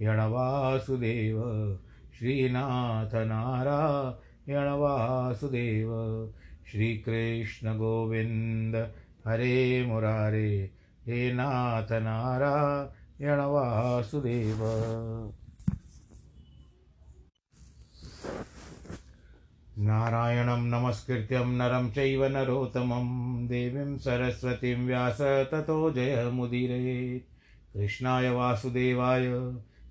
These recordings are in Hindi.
यणवासुदेव, श्रीनाथनारायणवासुदेव, श्रीकृष्णगोविन्द, हरे मुरारे, हे नाथ नारायणवासुदेव नारायणं नमस्कृत्यं नरं चैव नरोत्तमं, देवीं सरस्वतीं व्यास ततो जयमुदीरयेत् कृष्णाय वासुदेवाय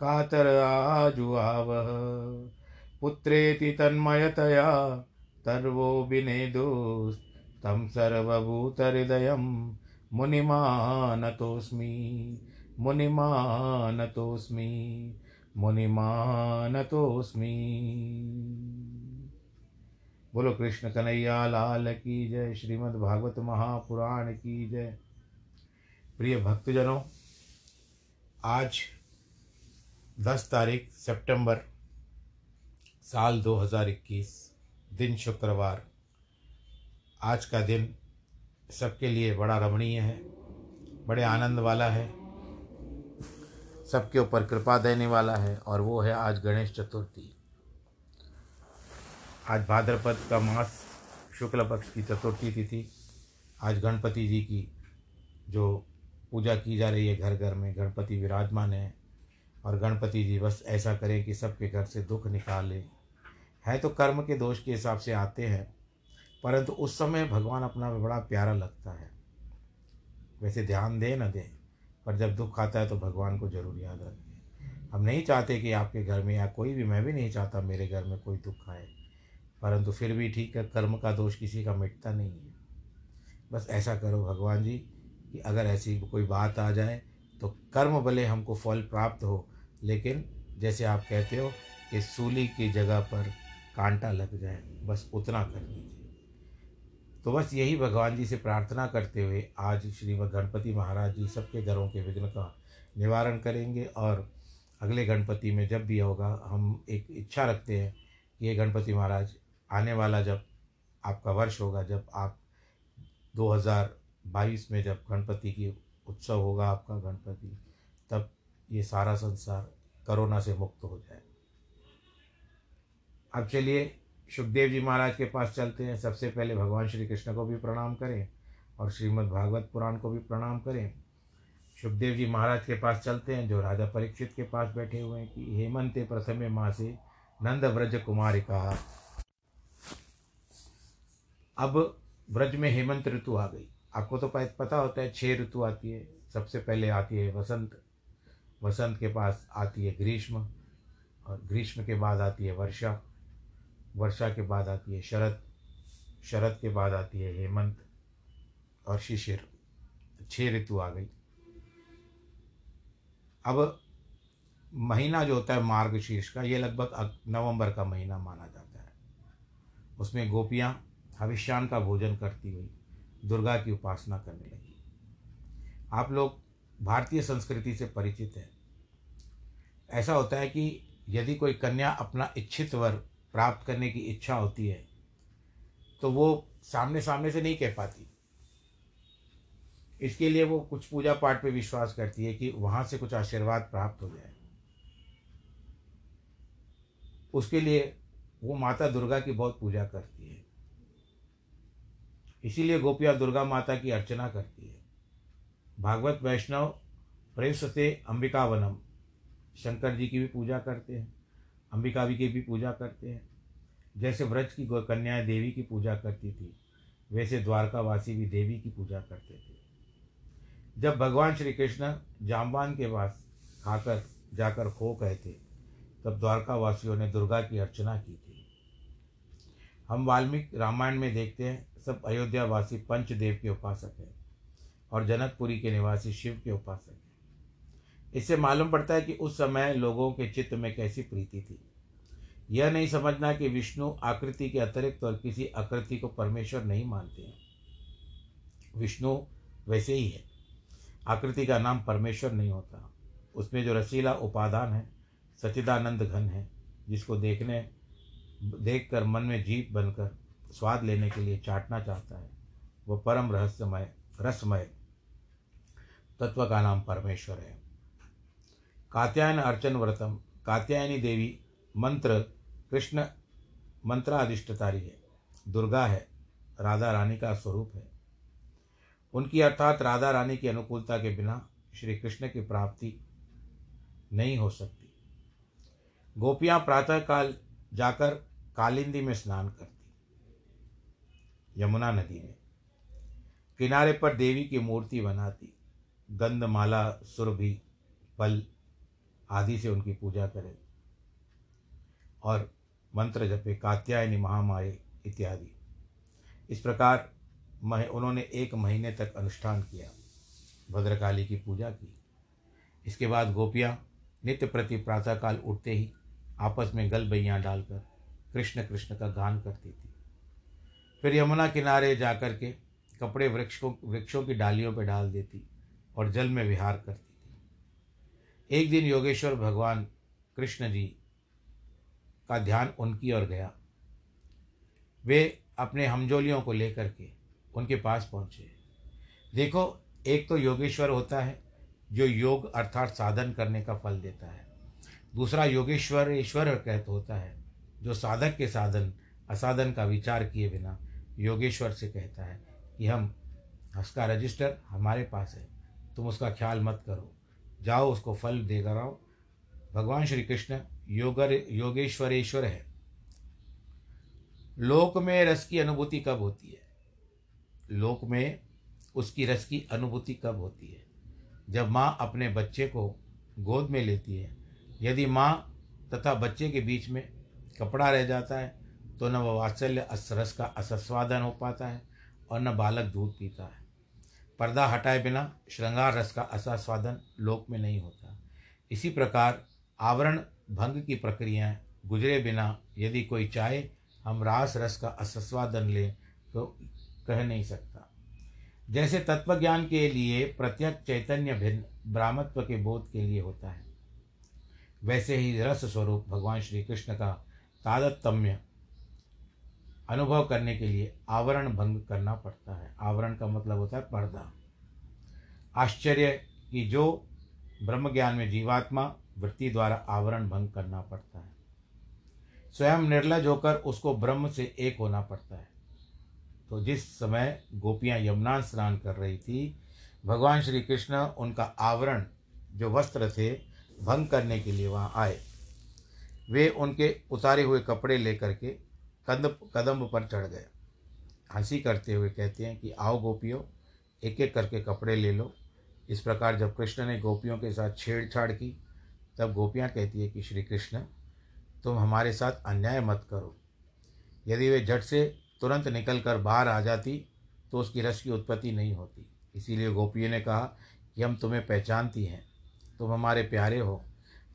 कातर आजुआवः पुत्रेति तन्मयतया तर्वो विनेदुस्तं। सर्वभूतहृदयं मुनिमानतोऽस्मि। मुनिमानतोऽस्मि। मुनिमानतोऽस्मि। बोलो कृष्ण कन्हैया, लाल की जय। श्रीमद् भागवत महापुराण की जय। प्रिय भक्तजनों, आज दस तारीख, सितंबर साल 2021 दिन शुक्रवार। आज का दिन सबके लिए बड़ा रमणीय है, बड़े आनंद वाला है, सबके ऊपर कृपा देने वाला है, और वो है आज गणेश चतुर्थी। आज भाद्रपद का मास शुक्ल पक्ष की चतुर्थी तिथि, आज गणपति जी की जो पूजा की जा रही है घर घर में, गणपति विराजमान है और गणपति जी बस ऐसा करें कि सबके घर से दुख निकाले है तो कर्म के दोष के हिसाब से आते हैं, परंतु उस समय भगवान अपना बड़ा प्यारा लगता है। वैसे ध्यान दे न दे, पर जब दुख आता है तो भगवान को ज़रूर याद रखें। हम नहीं चाहते कि आपके घर में या कोई भी, मैं भी नहीं चाहता मेरे घर में कोई दुख आए, परंतु फिर भी ठीक है, कर्म का दोष किसी का मिटता नहीं है। बस ऐसा करो भगवान जी कि अगर ऐसी कोई बात आ जाए तो कर्म भले हमको फल प्राप्त हो। लेकिन जैसे आप कहते हो कि सूली की जगह पर कांटा लग जाए, बस उतना कर लीजिए तो बस यही भगवान जी से प्रार्थना करते हुए आज श्रीमद गणपति महाराज जी सबके घरों के विघ्न का निवारण करेंगे और अगले गणपति में जब भी होगा, हम एक इच्छा रखते हैं कि ये गणपति महाराज आने वाला जब आपका वर्ष होगा, जब आप 2022 में जब गणपति की उत्सव होगा आपका गणपति, तब ये सारा संसार करोना से मुक्त हो जाए। अब चलिए, सुखदेव जी महाराज के पास चलते हैं। सबसे पहले भगवान श्री कृष्ण को भी प्रणाम करें और श्रीमद् भागवत पुराण को भी प्रणाम करें। सुखदेव जी महाराज के पास चलते हैं, जो राजा परीक्षित के पास बैठे हुए हैं कि हेमंत प्रथम माँ से नंद व्रज कुमारी कहा अब व्रज में हेमंत ऋतु आ गई। आपको तो पता होता है छः ऋतु आती है। सबसे पहले आती है वसंत। वसंत के पास आती है ग्रीष्म और ग्रीष्म के बाद आती है वर्षा। वर्षा के बाद आती है शरद। शरद के बाद आती है हेमंत और शिशिर। छः ऋतु आ गई। अब महीना जो होता है मार्ग शीर्ष का, ये लगभग नवंबर का महीना माना जाता है। उसमें गोपियाँ हविष्यान का भोजन करती हुई दुर्गा की उपासना करने लगी। आप लोग भारतीय संस्कृति से परिचित हैं। ऐसा होता है कि यदि कोई कन्या अपना इच्छित वर प्राप्त करने की इच्छा होती है तो वो सामने सामने से नहीं कह पाती। इसके लिए वो कुछ पूजा पाठ पे विश्वास करती है कि वहाँ से कुछ आशीर्वाद प्राप्त हो जाए। उसके लिए वो माता दुर्गा की बहुत पूजा करती है। इसीलिए गोपिया दुर्गा माता की अर्चना करती है। भागवत वैष्णव प्रेमसते अंबिकावनम। शंकर जी की भी पूजा करते हैं अंबिका भी की भी पूजा करते हैं। जैसे व्रज की कन्याएँ देवी की पूजा करती थी, वैसे द्वारकावासी भी देवी की पूजा करते थे। जब भगवान श्री कृष्ण जामवान के पास खाकर जाकर खो गए थे, तब द्वारकावासियों ने दुर्गा की अर्चना की थी। हम वाल्मीकि रामायण में देखते हैं सब अयोध्यावासी पंचदेव के उपासक हैं और जनकपुरी के निवासी शिव के उपासक हैं। इससे मालूम पड़ता है कि उस समय लोगों के चित्त में कैसी प्रीति थी। यह नहीं समझना कि विष्णु आकृति के अतिरिक्त और किसी आकृति को परमेश्वर नहीं मानते हैं। विष्णु वैसे ही है। आकृति का नाम परमेश्वर नहीं होता। उसमें जो रसीला उपादान है सचिदानंद घन है, जिसको देखने, देखकर मन में जीप बनकर स्वाद लेने के लिए चाटना चाहता है। वह परम रहस्यमय, रसमय तत्व का नाम परमेश्वर है। कात्यायन अर्चन व्रतम, कात्यायनी देवी मंत्र, कृष्ण मंत्राधिष्ठतारी है। दुर्गा है, राधा रानी का स्वरूप है। उनकी अर्थात राधा रानी की अनुकूलता के बिना श्री कृष्ण की प्राप्ति नहीं हो सकती। गोपियाँ प्रातःकाल जाकर कालिंदी में स्नान करती। यमुना नदी में। किनारे पर देवी की मूर्ति बनाती, गंधमाला, सुरभि, फल आदि से उनकी पूजा करें। और मंत्र जपे, कात्यायनी महामाये इत्यादि। इस प्रकार मह, उन्होंने एक महीने तक अनुष्ठान किया, भद्रकाली की पूजा की। इसके बाद गोपियाँ नित्य प्रति प्रातःकाल उठते ही आपस में गल बैयाँ डालकर, कृष्ण कृष्ण का गान करती थी। फिर यमुना किनारे जाकर के कपड़े वृक्षों वृक्षों की डालियों पर डाल देती और जल में विहार करती थी। एक दिन योगेश्वर भगवान कृष्ण जी का ध्यान उनकी ओर गया। वे अपने हमजोलियों को लेकर के उनके पास पहुँचे। देखो, एक तो योगेश्वर होता है, जो योग अर्थात साधन करने का फल देता है। दूसरा योगेश्वर ईश्वर कहते होता है, जो साधक के साधन, असाधन का विचार किए बिना योगेश्वर से कहता है कि हम उसका रजिस्टर हमारे पास है। तुम उसका ख्याल मत करो। जाओ, उसको फल देकर आओ। भगवान श्री कृष्ण योगर योगेश्वरेश्वर है। लोक में रस की अनुभूति कब होती है? लोक में उसकी रस की अनुभूति कब होती है? जब माँ अपने बच्चे को गोद में लेती है। यदि माँ तथा बच्चे के बीच में कपड़ा रह जाता है तो न वह वात्सल्य रस का असस्वादन हो पाता है और न बालक दूध पीता है। पर्दा हटाए बिना श्रृंगार रस का असास्वादन लोक में नहीं होता। इसी प्रकार आवरण भंग की प्रक्रियाएँ गुजरे बिना यदि कोई चाहे, हम रास रस का असस्वादन ले तो कह नहीं सकता। जैसे तत्व ज्ञान के लिए प्रत्यक्ष चैतन्य भिन्न ब्राह्मत्व के बोध के लिए होता है, वैसे ही रस स्वरूप भगवान श्री कृष्ण का तादत्म्य अनुभव करने के लिए आवरण भंग करना पड़ता है। आवरण का मतलब होता है पर्दा। आश्चर्य की जो ब्रह्म ज्ञान में जीवात्मा वृत्ति द्वारा आवरण भंग करना पड़ता है। स्वयं निर्लज होकर उसको ब्रह्म से एक होना पड़ता है। तो जिस समय गोपियाँ यमुना स्नान कर रही थी, भगवान श्री कृष्ण उनका आवरण जो वस्त्र थे भंग करने के लिए वहाँ आए। वे उनके उतारे हुए कपड़े लेकर के कंद, कदम्ब पर चढ़ गए हँसी करते हुए कहते हैं कि, आओ गोपियों एक एक करके कपड़े ले लो। इस प्रकार जब कृष्ण ने गोपियों के साथ छेड़छाड़ की, तब गोपियाँ कहती है कि, श्री कृष्ण, तुम हमारे साथ अन्याय मत करो। यदि वे झट से तुरंत निकल कर बाहर आ जाती तो उसकी रस की उत्पत्ति नहीं होती। इसीलिए गोपियों ने कहा कि, हम तुम्हें पहचानती हैं। तुम हमारे प्यारे हो।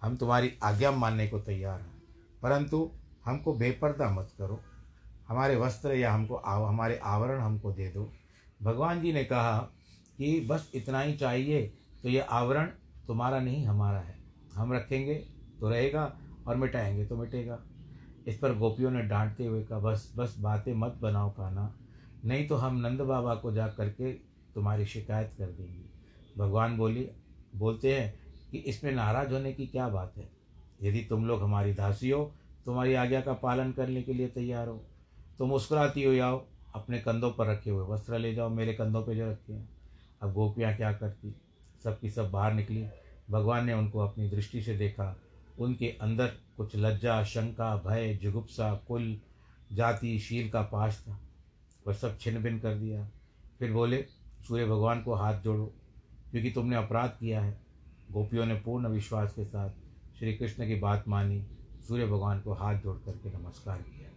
हम तुम्हारी आज्ञा मानने को तैयार हैं। परंतु हमको बेपर्दा मत करो। हमारे वस्त्र या हमको आव, हमारे आवरण हमको दे दो। भगवान जी ने कहा कि बस इतना ही चाहिए तो ये आवरण तुम्हारा नहीं हमारा है। हम रखेंगे तो रहेगा और मिटाएँगे तो मिटेगा। इस पर गोपियों ने डांटते हुए कहा बस बस बातें मत बनाओ खाना नहीं तो हम नंद बाबा को जा करके तुम्हारी शिकायत कर देंगे। भगवान बोली बोलते हैं कि इसमें नाराज़ होने की क्या बात है? यदि तुम लोग हमारी दासी हो तुम्हारी आज्ञा का पालन करने के लिए तैयार हो। तुम मुस्कुराती हो जाओ अपने कंधों पर रखे हुए वस्त्र ले जाओ, मेरे कंधों पे जो रखे हैं। अब गोपियाँ क्या करती? सब की सब बाहर निकली। भगवान ने उनको अपनी दृष्टि से देखा। उनके अंदर कुछ लज्जा, शंका, भय, जुगुप्सा, कुल, जाति, शील का पाश था। वह सब छिन्न भिन कर दिया। फिर बोले, सूर्य भगवान को हाथ जोड़ो, क्योंकि तुमने अपराध किया है। गोपियों ने पूर्ण विश्वास के साथ श्री कृष्ण की बात मानी। सूर्य भगवान को हाथ जोड़ करके नमस्कार किया।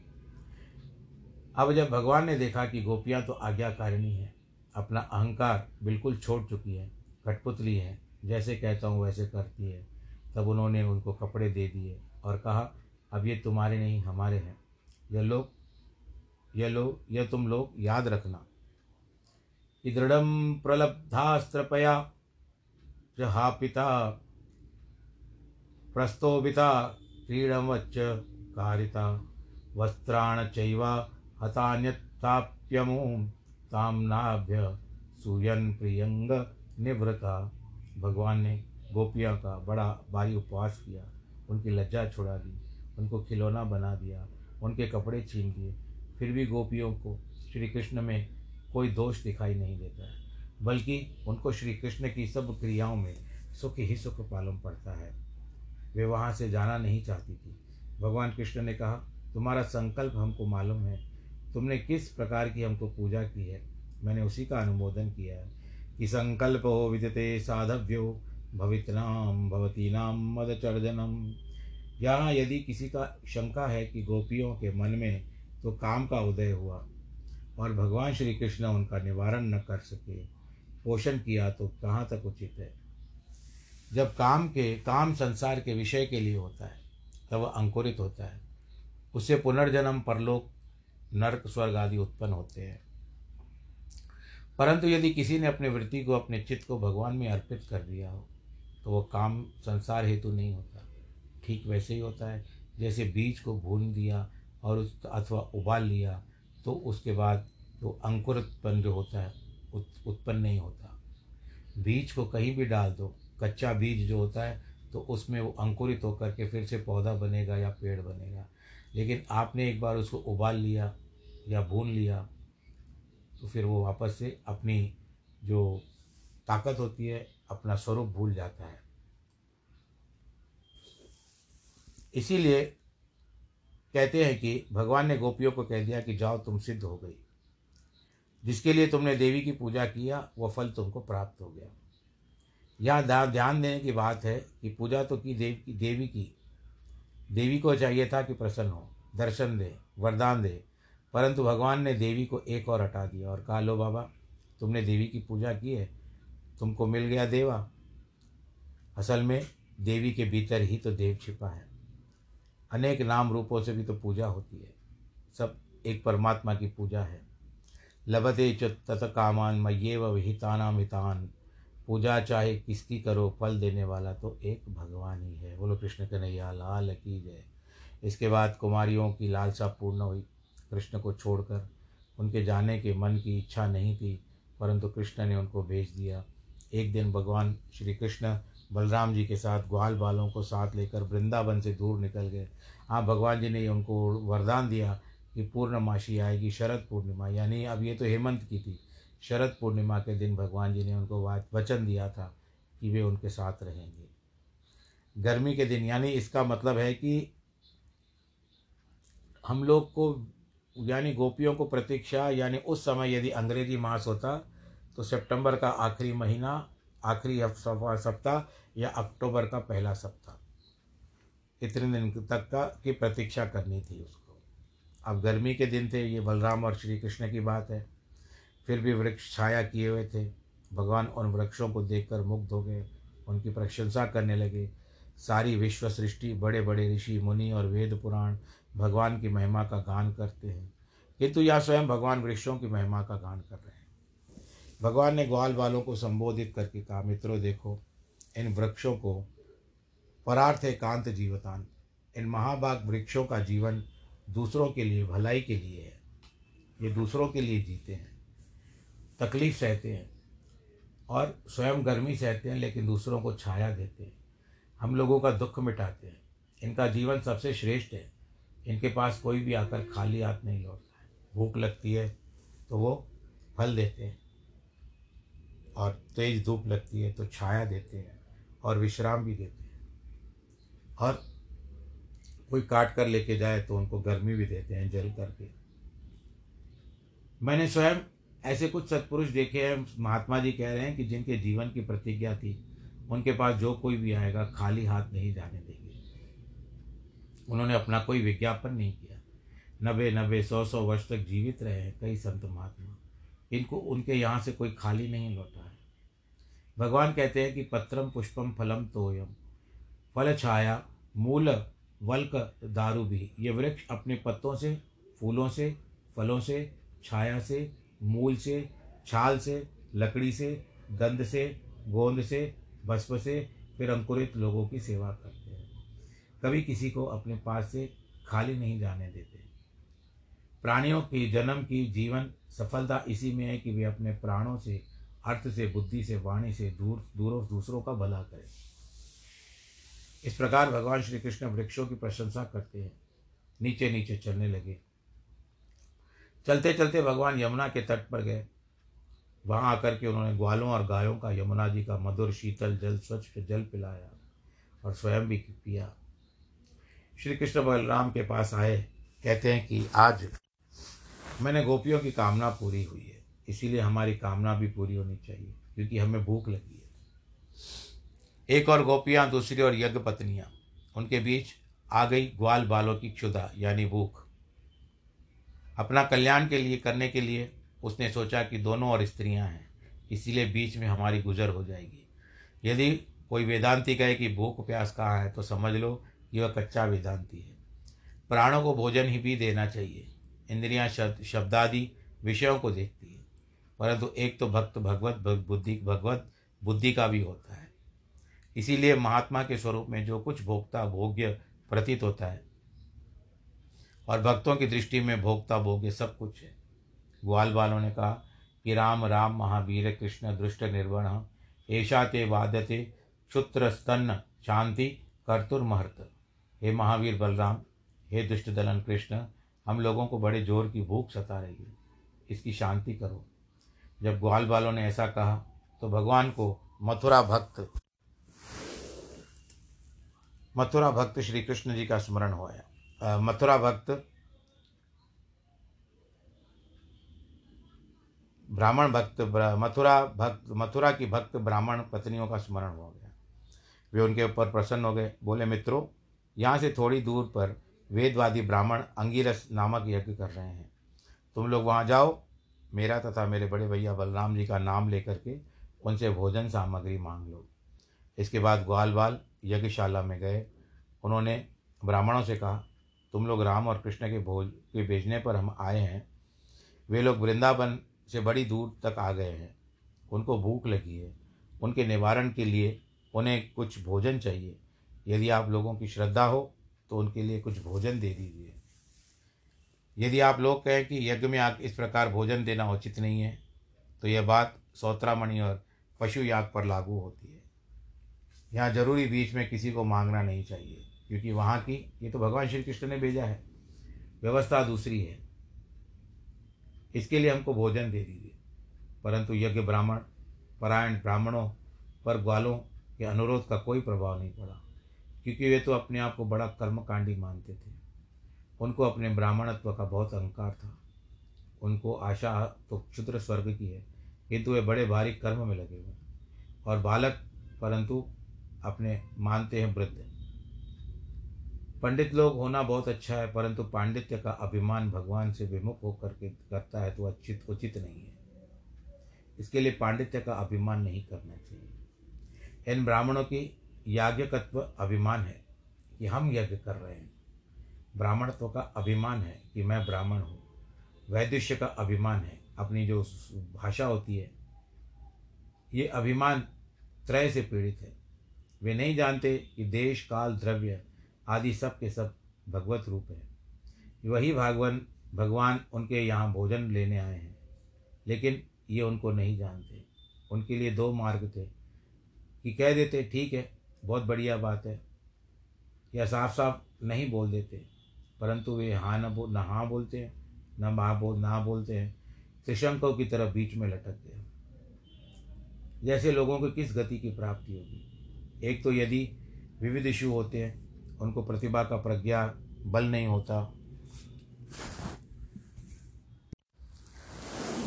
अब जब भगवान ने देखा कि गोपियाँ तो आज्ञाकारिणी है, अपना अहंकार बिल्कुल छोड़ चुकी हैं, कठपुतली हैं, जैसे कहता हूँ वैसे करती है, तब उन्होंने उनको कपड़े दे दिए और कहा, अब ये तुम्हारे नहीं, हमारे हैं। यह लोग यह लोग यह तुम लोग याद रखना। कि दृढ़ प्रलब्धास्त्रपया जहा पिता प्रस्तोभिता क्रीडवच्च कारिता, वस्त्राण चैवा हतान्यताप्यमुं ताम्नाभ्य सुयन प्रियंग निवृता भगवान ने गोपियों का बड़ा भारी उपवास किया। उनकी लज्जा छुड़ा दी, उनको खिलौना बना दिया, उनके कपड़े छीन दिए। फिर भी गोपियों को श्री कृष्ण में कोई दोष दिखाई नहीं देता। बल्कि उनको श्री कृष्ण की सब क्रियाओं में सुख ही सुख पालन पड़ता है। वे वहाँ से जाना नहीं चाहती थी। भगवान कृष्ण ने कहा, तुम्हारा संकल्प हमको मालूम है। तुमने किस प्रकार की हमको पूजा की है? मैंने उसी का अनुमोदन किया है कि संकल्प हो विदते, साधव्यो भवितनाम भवतीनाम मदचर्जनम यहाँ यदि किसी का शंका है कि गोपियों के मन में तो काम का उदय हुआ और भगवान श्री कृष्ण उनका निवारण न कर सके, पोषण किया तो कहाँ तक उचित है? जब काम के, काम संसार के विषय के लिए होता है, तब वह अंकुरित होता है। उससे पुनर्जन्म परलोक, नरक, स्वर्ग आदि उत्पन्न होते हैं। परंतु यदि किसी ने अपने वृत्ति को, अपने चित्त को भगवान में अर्पित कर दिया हो तो वह काम संसार हेतु नहीं होता। ठीक वैसे ही होता है। जैसे बीज को भून दिया और उस, अथवा उबाल लिया तो उसके बाद जो अंकुरत्पन्न जो होता है उत्पन्न नहीं होता। बीज को कहीं भी डाल दो कच्चा बीज जो होता है तो उसमें वो अंकुरित होकर के फिर से पौधा बनेगा या पेड़ बनेगा। लेकिन आपने एक बार उसको उबाल लिया या भून लिया तो फिर वो वापस से अपनी जो ताकत होती है, अपना स्वरूप भूल जाता है। इसीलिए कहते हैं कि भगवान ने गोपियों को कह दिया कि जाओ तुम सिद्ध हो गई। जिसके लिए तुमने देवी की पूजा किया, वह फल तुमको प्राप्त हो गया। यहाँ ध्यान देने की बात है कि पूजा तो की देव, की देवी की। देवी को चाहिए था कि प्रसन्न हो, दर्शन दे, वरदान दे, परंतु भगवान ने देवी को एक और हटा दिया और कहा, लो बाबा, तुमने देवी की पूजा की है, तुमको मिल गया देवा। असल में देवी के भीतर ही तो देव छिपा है। अनेक नाम रूपों से भी तो पूजा होती है। सब एक परमात्मा की पूजा है। लभते च तत कामान मये विहितानाम हितान पूजा चाहे किसकी करो, फल देने वाला तो एक भगवान ही है। बोलो, कृष्ण कन्हैया, लाल की जय। इसके बाद कुमारियों की लालसा पूर्ण हुई। कृष्ण को छोड़कर उनके जाने के मन की इच्छा नहीं थी, परंतु कृष्ण ने उनको भेज दिया। एक दिन भगवान श्री कृष्ण बलराम जी के साथ ग्वाल बालों को साथ लेकर वृंदावन से दूर निकल गए। हाँ भगवान जी ने उनको वरदान दिया कि पूर्णमासी आएगी, शरद पूर्णिमा, यानी अब ये तो हेमंत की थी। शरद पूर्णिमा के दिन भगवान जी ने उनको वचन दिया था कि वे उनके साथ रहेंगे। गर्मी के दिन, यानी इसका मतलब है कि हम लोग को, यानी गोपियों को प्रतीक्षा, यानी उस समय यदि अंग्रेज़ी मास होता तो सितंबर का आखिरी महीना, आखिरी सप्ताह या अक्टूबर का पहला सप्ताह। इतने दिन तक का, की प्रतीक्षा करनी थी उसको। अब गर्मी के दिन थे, ये बलराम और श्री कृष्ण की बात है। फिर भी वृक्ष छाया किए हुए थे। भगवान उन वृक्षों को देखकर मुग्ध हो गए। उनकी प्रशंसा करने लगे। सारी विश्व सृष्टि बड़े बड़े ऋषि, मुनि और वेद पुराण भगवान की महिमा का गान करते हैं। किंतु यह स्वयं भगवान वृक्षों की महिमा का गान कर रहे हैं। भगवान ने ग्वाल वालों को संबोधित करके कहा, मित्रों, देखो, इन वृक्षों को परार्थ एकांत जीवतान। इन महाभाग वृक्षों का जीवन दूसरों के लिए, भलाई के लिए है। ये दूसरों के लिए जीते हैं। तकलीफ़ सहते हैं और स्वयं गर्मी सहते हैं, लेकिन दूसरों को छाया देते हैं। हम लोगों का दुख मिटाते हैं। इनका जीवन सबसे श्रेष्ठ है। इनके पास कोई भी आकर खाली हाथ नहीं लौटता है। भूख लगती है तो वो फल देते हैं और तेज धूप लगती है तो छाया देते हैं और विश्राम भी देते हैं। और कोई काट कर लेके जाए तो उनको गर्मी भी देते हैं जल करके। मैंने स्वयं ऐसे कुछ सत्पुरुष देखे हैं, महात्मा जी कह रहे हैं कि जिनके जीवन की प्रतिज्ञा थी, उनके पास जो कोई भी आएगा, खाली हाथ नहीं जाने देंगे। उन्होंने अपना कोई विज्ञापन नहीं किया। नब्बे नब्बे सौ सौ वर्ष तक जीवित रहे हैं कई संत महात्मा। इनको, उनके यहाँ से कोई खाली नहीं लौटा है। भगवान कहते हैं कि पत्रम पुष्पम फलम तोयम। फल छाया, मूल वल्क दारू भी ये वृक्ष अपने पत्तों से, फूलों से, फलों से, छाया से मूल से, छाल से, लकड़ी से, गंध से, गोंद से, भस्म से, फिर अंकुरित लोगों की सेवा करते हैं। कभी किसी को अपने पास से खाली नहीं जाने देते। प्राणियों की, जन्म की, जीवन, सफलता इसी में है कि वे अपने प्राणों से, अर्थ से, बुद्धि से, वाणी से दूर, दूरों, दूसरों का भला करें। इस प्रकार भगवान श्री कृष्ण वृक्षों की प्रशंसा करते हैं। नीचे नीचे चलने लगे। चलते चलते भगवान यमुना के तट पर गए। वहाँ आकर के उन्होंने ग्वालों और गायों का, यमुना जी का मधुर, शीतल जल, स्वच्छ जल पिलाया और स्वयं भी पिया। श्री कृष्ण बलराम के पास आए, कहते हैं कि आज मैंने गोपियों की कामना पूरी हुई है। इसीलिए हमारी कामना भी पूरी होनी चाहिए, क्योंकि हमें भूख लगी है। एक और गोपियाँ, दूसरी और यज्ञ पत्नियाँ उनके बीच आ गई ग्वाल बालों की क्षुदा यानी भूख। अपना कल्याण के लिए, करने के लिए उसने सोचा कि दोनों और स्त्रियाँ हैं। इसीलिए बीच में हमारी गुजर हो जाएगी। यदि कोई वेदांती कहे कि भूख प्यास कहाँ है तो समझ लो कि वह कच्चा वेदांती है। प्राणों को भोजन ही भी देना चाहिए। इंद्रियाँ शब्द, शब्दादि विषयों को देखती है। परंतु एक तो भक्त भगवत बुद्धि भगवत, बुद्धि का भी होता है। इसीलिए महात्मा के स्वरूप में जो कुछ भोक्ता, भोग्य प्रतीत होता है और भक्तों की दृष्टि में भोगता भोग्य सब कुछ है। ग्वाल बालों ने कहा, कि राम राम, महावीर, कृष्ण, दृष्ट निर्वण ऐशा ते वादते, क्षुत्र, स्तन, शांति कर्तुर्महर्त हे महावीर बलराम, हे दुष्ट दलन कृष्ण, हम लोगों को बड़े ज़ोर की भूख सता रही है। इसकी शांति करो। जब ग्वाल बालों ने ऐसा कहा तो भगवान को मथुरा भक्त मथुरा भक्त श्री कृष्ण जी का स्मरण होया मथुरा भक्त, ब्राह्मण भक्त मथुरा भक्त, मथुरा की भक्त ब्राह्मण पत्नियों का स्मरण हो गया। वे उनके ऊपर प्रसन्न हो गए। बोले, मित्रों, यहाँ से थोड़ी दूर पर वेदवादी ब्राह्मण अंगिरस नामक यज्ञ कर रहे हैं। तुम लोग वहाँ जाओ। मेरा तथा मेरे बड़े भैया बलराम जी का नाम लेकर के उनसे भोजन सामग्री मांग लो। इसके बाद ग्वाल बाल यज्ञशाला में गए। उन्होंने ब्राह्मणों से कहा तुम लोग राम और कृष्ण के भोज, के भेजने पर हम आए हैं। वे लोग वृंदावन से बड़ी दूर तक आ गए हैं। उनको भूख लगी है। उनके निवारण के लिए उन्हें कुछ भोजन चाहिए। यदि आप लोगों की श्रद्धा हो तो उनके लिए कुछ भोजन दे दीजिए। यदि आप लोग कहें कि यज्ञ में आप इस प्रकार भोजन देना उचित नहीं है तो यह बात सौत्रामणि और पशु याग पर लागू होती है। यहाँ ज़रूरी बीच में किसी को मांगना नहीं चाहिए। क्योंकि वहाँ की, ये तो भगवान श्री कृष्ण ने भेजा है। व्यवस्था दूसरी है। इसके लिए हमको भोजन दे दीजिए। परंतु यज्ञ ब्राह्मण, परायण ब्राह्मणों, पर ग्वालों के अनुरोध का कोई प्रभाव नहीं पड़ा, क्योंकि वे तो अपने आप को बड़ा कर्मकांडी मानते थे। उनको अपने ब्राह्मणत्व का बहुत अहंकार था। उनको आशा तो क्षुद्र स्वर्ग की है, किंतु वे बड़े भारी कर्म में लगे हुए और बालक, परंतु अपने मानते हैं वृद्ध। पंडित लोग होना बहुत अच्छा है, परंतु पांडित्य का अभिमान भगवान से विमुख होकर के करता है तो अच्छित उचित नहीं है। इसके लिए पांडित्य का अभिमान नहीं करना चाहिए। इन ब्राह्मणों की याज्ञकत्व अभिमान है कि हम यज्ञ कर रहे हैं। ब्राह्मणत्व का अभिमान है कि मैं ब्राह्मण हूँ। वैदिष्य का अभिमान है, अपनी जो भाषा होती है, ये अभिमान त्रय से पीड़ित है। वे नहीं जानते कि देश, काल, द्रव्य आदि सब के सब भगवत रूप है। वही भागवन, भगवान उनके यहाँ भोजन लेने आए हैं। लेकिन ये उनको नहीं जानते। उनके लिए दो मार्ग थे। कि कह देते, ठीक है, बहुत बढ़िया बात है। या साफ़ साफ़ नहीं बोल देते। परंतु वे हाँ न बोल न हाँ बोलते हैं, न माँ बोल ना बोलते हैं। त्रिशंकों की तरफ़ बीच में लटक गए। जैसे लोगों को किस गति की प्राप्ति होगी? एक तो यदि विविध इशू होते हैं उनको प्रतिभा का प्रज्ञा, बल नहीं होता।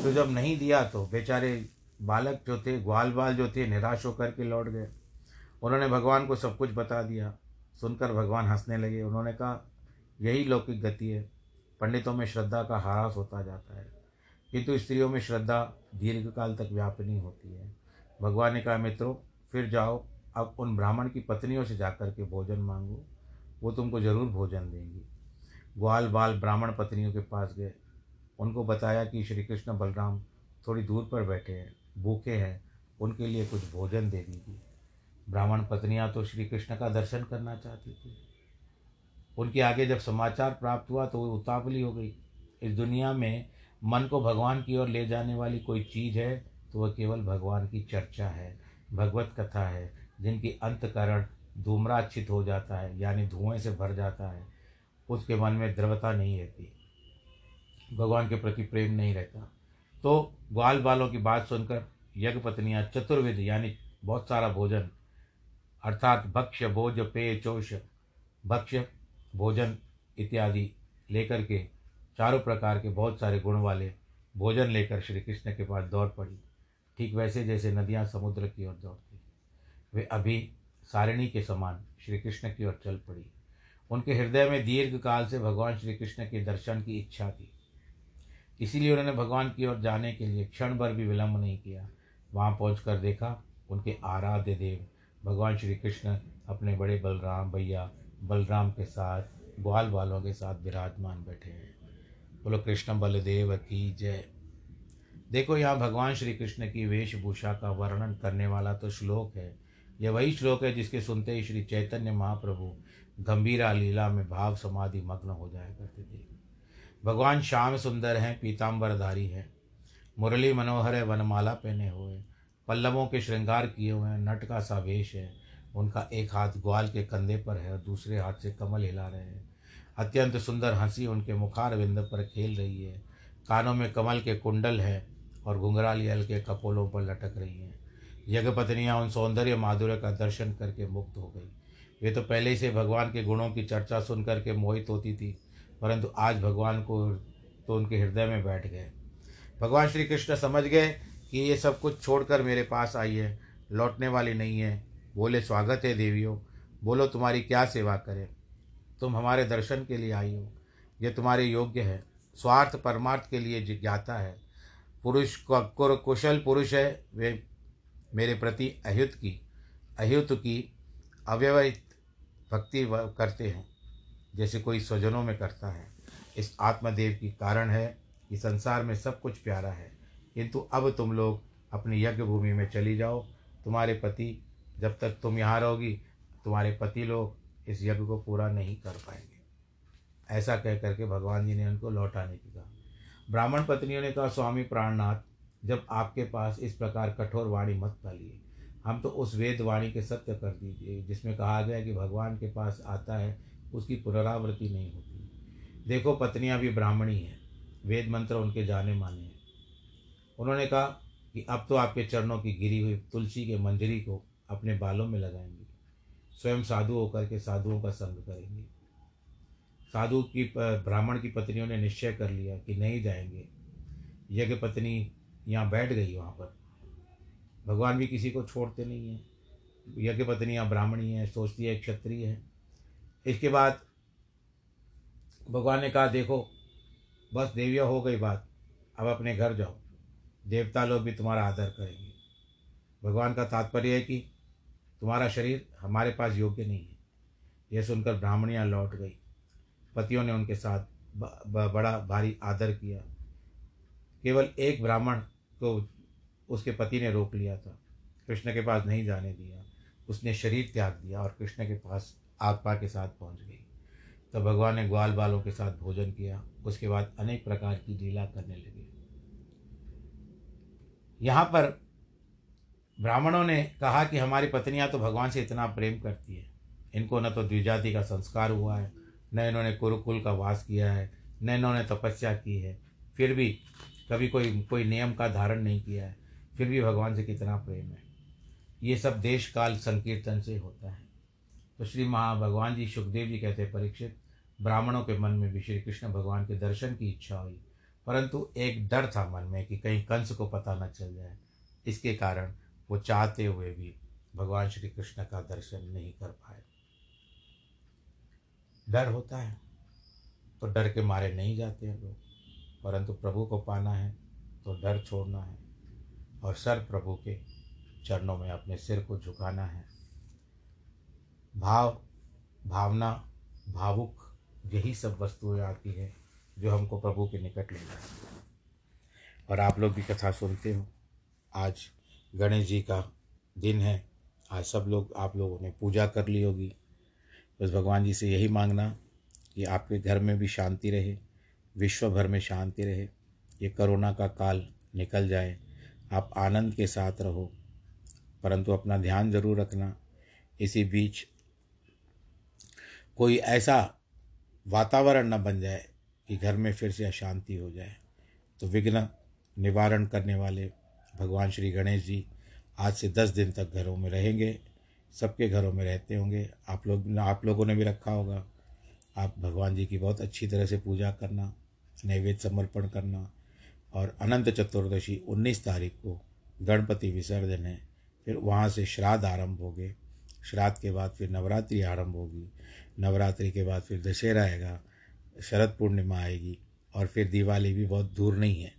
तो जब नहीं दिया तो बेचारे बालक जो थे ग्वाल बाल जो थे, निराश होकर के लौट गए। उन्होंने भगवान को सब कुछ बता दिया। सुनकर भगवान हंसने लगे। उन्होंने कहा, यही लौकिक गति है। पंडितों में श्रद्धा का ह्रास होता जाता है। किंतु स्त्रियों में श्रद्धा दीर्घकाल तक व्यापनी होती है। भगवान ने कहा, मित्रों, फिर जाओ। अब उन ब्राह्मण की पत्नियों से जाकर के भोजन मांगो। वो तुमको ज़रूर भोजन देंगी। ग्वाल बाल ब्राह्मण पत्नियों के पास गए। उनको बताया कि श्री कृष्ण बलराम थोड़ी दूर पर बैठे हैं, भूखे हैं, उनके लिए कुछ भोजन दे दीजिए। ब्राह्मण पत्नियाँ तो श्री कृष्ण का दर्शन करना चाहती थी। उनके आगे जब समाचार प्राप्त हुआ तो वो उतावली हो गई। इस दुनिया में मन को भगवान की ओर ले जाने वाली कोई चीज़ है तो वह केवल भगवान की चर्चा है, भगवत कथा है, जिनकी अंतकरण धूम्राच्छित हो जाता है, यानी धुएँ से भर जाता है, उसके मन में द्रवता नहीं रहती। भगवान के प्रति प्रेम नहीं रहता। तो ग्वाल बालों की बात सुनकर यज्ञ पत्नियाँ चतुर्विद यानी बहुत सारा भोजन, अर्थात भक्ष्य, भोज, पेय, चोष, भक्ष्य, भोजन इत्यादि लेकर के चारों प्रकार के बहुत सारे गुण वाले भोजन लेकर श्री कृष्ण के पास दौड़ पड़ी। ठीक वैसे जैसे नदियाँ समुद्र की ओर दौड़ती वे अभी सारिणी के समान श्री कृष्ण की ओर चल पड़ी। उनके हृदय में दीर्घ काल से भगवान श्री कृष्ण के दर्शन की इच्छा थी। इसीलिए उन्होंने भगवान की ओर जाने के लिए क्षण भर भी विलंब नहीं किया। वहाँ पहुँच देखा, उनके आराध्य देव, भगवान श्री कृष्ण अपने बड़े बलराम भैया बलराम के साथ, ग्वाल बालों के साथ विराजमान बैठे हैं। बोलो, कृष्ण बलदेव की जय। देखो, यहाँ भगवान श्री कृष्ण की वेशभूषा का वर्णन करने वाला तो श्लोक है। यह वही श्लोक है जिसके सुनते ही श्री चैतन्य महाप्रभु गंभीरा लीला में भाव समाधि मग्न हो जाया करते थे। भगवान श्याम सुंदर हैं पीताम्बरधारी है, मुरली मनोहर है, वनमाला पहने हुए पल्लवों के श्रृंगार किए हुए हैं, नट का सा वेश है, उनका एक हाथ ग्वाल के कंधे पर है और दूसरे हाथ से कमल हिला रहे हैं। अत्यंत सुंदर हँसी उनके मुखार विंद पर खेल रही है। कानों में कमल के कुंडल है और घुंघराली हल के कपोलों पर लटक रही हैं। यज्ञ पत्नियाँ उन सौंदर्य माधुर्य का दर्शन करके मुक्त हो गई। वे तो पहले से भगवान के गुणों की चर्चा सुन करके मोहित होती थी, परंतु आज भगवान को तो उनके हृदय में बैठ गए। भगवान श्री कृष्ण समझ गए कि ये सब कुछ छोड़कर मेरे पास आई है, लौटने वाली नहीं है। बोले, स्वागत है देवियों, बोलो, तुम्हारी क्या सेवा करें? तुम हमारे दर्शन के लिए आई हो। ये तुम्हारे योग्य है, स्वार्थ परमार्थ के लिए जिज्ञाता है। पुरुष कुशल पुरुष है, वे मेरे प्रति अयुत की अयुत की अव्यवहित भक्ति करते हैं, जैसे कोई स्वजनों में करता है। इस आत्मदेव की कारण है कि संसार में सब कुछ प्यारा है। किंतु अब तुम लोग अपनी यज्ञ भूमि में चली जाओ। तुम्हारे पति, जब तक तुम यहाँ रहोगी, तुम्हारे पति लोग इस यज्ञ को पूरा नहीं कर पाएँगे। ऐसा कह करके भगवान जी ने उनको लौटाने की कहा। ब्राह्मण पत्नियों ने कहा, स्वामी प्राणनाथ जब आपके पास इस प्रकार कठोर वाणी मत डालिए। हम तो उस वेद वाणी के सत्य कर दीजिए, जिसमें कहा गया कि भगवान के पास आता है, उसकी पुनरावृत्ति नहीं होती। देखो, पत्नियाँ भी ब्राह्मणी हैं। वेद मंत्र उनके जाने माने हैं। उन्होंने कहा कि अब तो आपके चरणों की गिरी हुई तुलसी के मंजरी को अपने बालों में लगाएँगे। स्वयं साधु होकर के साधुओं का संग करेंगे। साधु की, ब्राह्मण की पत्नियों ने निश्चय कर लिया कि नहीं जाएँगे। यज्ञ पत्नी यहाँ बैठ गई वहाँ पर। भगवान भी किसी को छोड़ते नहीं हैं। यज्ञ पत्नी यहाँ ब्राह्मणी है, सोचती है, क्षत्रिय है। इसके बाद भगवान ने कहा, देखो, बस देविया हो गई बात, अब अपने घर जाओ। देवता लोग भी तुम्हारा आदर करेंगे। भगवान का तात्पर्य है कि तुम्हारा शरीर हमारे पास योग्य नहीं है। यह सुनकर ब्राह्मणियाँ लौट गई। पतियों ने उनके साथ बड़ा भारी आदर किया। केवल एक ब्राह्मण को उसके पति ने रोक लिया था। कृष्ण के पास नहीं जाने दिया। उसने शरीर त्याग दिया और कृष्ण के पास आत्मा के साथ पहुँच गई। तब भगवान ने ग्वाल बालों के साथ भोजन किया। उसके बाद अनेक प्रकार की लीला करने लगे। यहाँ पर ब्राह्मणों ने कहा कि हमारी पत्नियाँ तो भगवान से इतना प्रेम करती है। इनको न तो द्विजाति का संस्कार हुआ है, न इन्होंने कुरुकुल का वास किया है, न इन्होंने तपस्या की है। फिर भी कभी कोई कोई नियम का धारण नहीं किया है, फिर भी भगवान से कितना प्रेम है। ये सब देश काल संकीर्तन से होता है। तो श्री महा, भगवान जी सुखदेव जी कहते परीक्षित, ब्राह्मणों के मन में भी श्री कृष्ण भगवान के दर्शन की इच्छा हुई, परंतु एक डर था मन में कि कहीं कंस को पता न चल जाए। इसके कारण वो चाहते हुए भी भगवान श्री कृष्ण का दर्शन नहीं कर पाए। डर होता है तो डर के मारे नहीं जाते हैं लोग। परंतु प्रभु को पाना है तो डर छोड़ना है और सर प्रभु के चरणों में अपने सिर को झुकाना है। भाव, भावना, भावुक, यही सब वस्तुएँ आती है जो हमको प्रभु के निकट ले जाती है। और आप लोग भी कथा सुनते हो। आज गणेश जी का दिन है। आज सब लोग, आप लोगों ने पूजा कर ली होगी। बस भगवान जी से यही मांगना कि आपके घर में भी शांति रहे। विश्व भर में शांति रहे, ये कोरोना का काल निकल जाए, आप आनंद के साथ रहो। परंतु अपना ध्यान ज़रूर रखना, इसी बीच कोई ऐसा वातावरण न बन जाए कि घर में फिर से अशांति हो जाए। तो विघ्न निवारण करने वाले भगवान श्री गणेश जी आज से दस दिन तक घरों में रहेंगे, सबके घरों में रहते होंगे। आप लोग, आप लोगों ने भी रखा होगा। आप भगवान जी की बहुत अच्छी तरह से पूजा करना नैवेद्य समर्पण करना और अनंत चतुर्दशी उन्नीस तारीख को गणपति विसर्जन है। फिर वहाँ से श्राद्ध आरंभ हो गए। श्राद्ध के बाद फिर नवरात्रि आरंभ होगी। नवरात्रि के बाद फिर दशहरा आएगा, शरद पूर्णिमा आएगी और फिर दिवाली भी बहुत दूर नहीं है।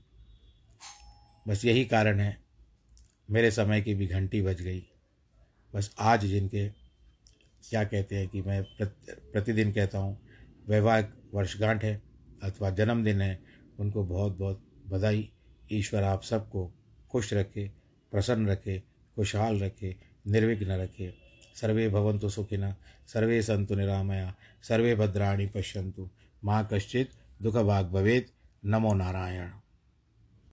बस यही कारण है। मेरे समय की भी घंटी बज गई। बस आज जिनके क्या कहते हैं कि मैं प्रतिदिन कहता हूँ, वैवाहिक वर्षगांठ है। अथवा जन्मदिन है, उनको बहुत बहुत बधाई। ईश्वर आप सबको खुश रखे, प्रसन्न रखे, खुशहाल रखे, निर्विघ्न रखे। सर्वे भवन्तु सुखिन, सर्वे सन्तु निरामया, सर्वे भद्राणी पश्यंतु माँ कश्चित दुखभाग भवेद नमो नारायण।